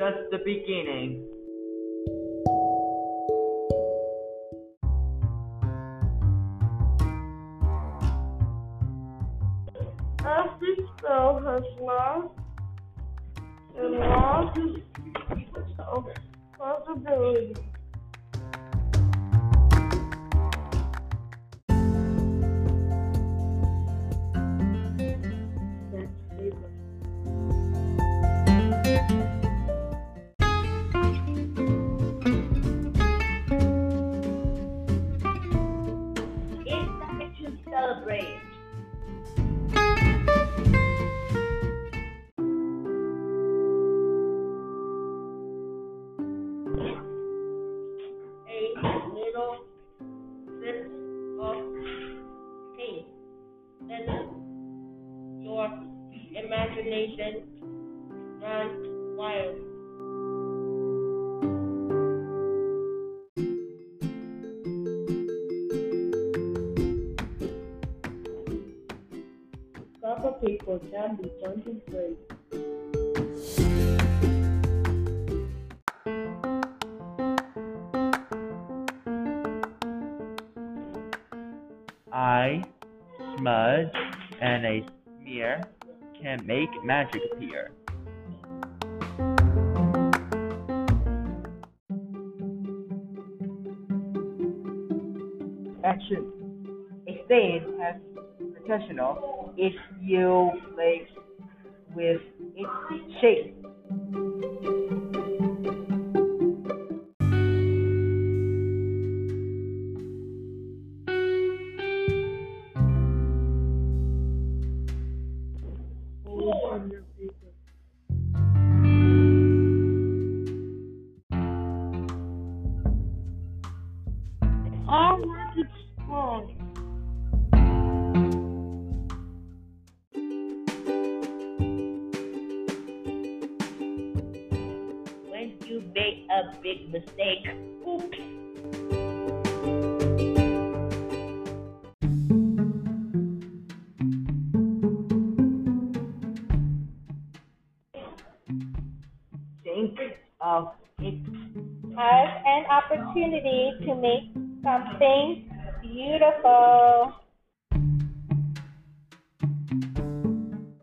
just the beginning. Every spell has lost and lost of possibility. A little bit of paint. Let your imagination run wild. Of paper can be turned into I, smudge, and a smear can make magic appear. Action. A stain has potential if you play with its shape. Our work is. When you make a big mistake, oops. Of it as an opportunity to make something beautiful.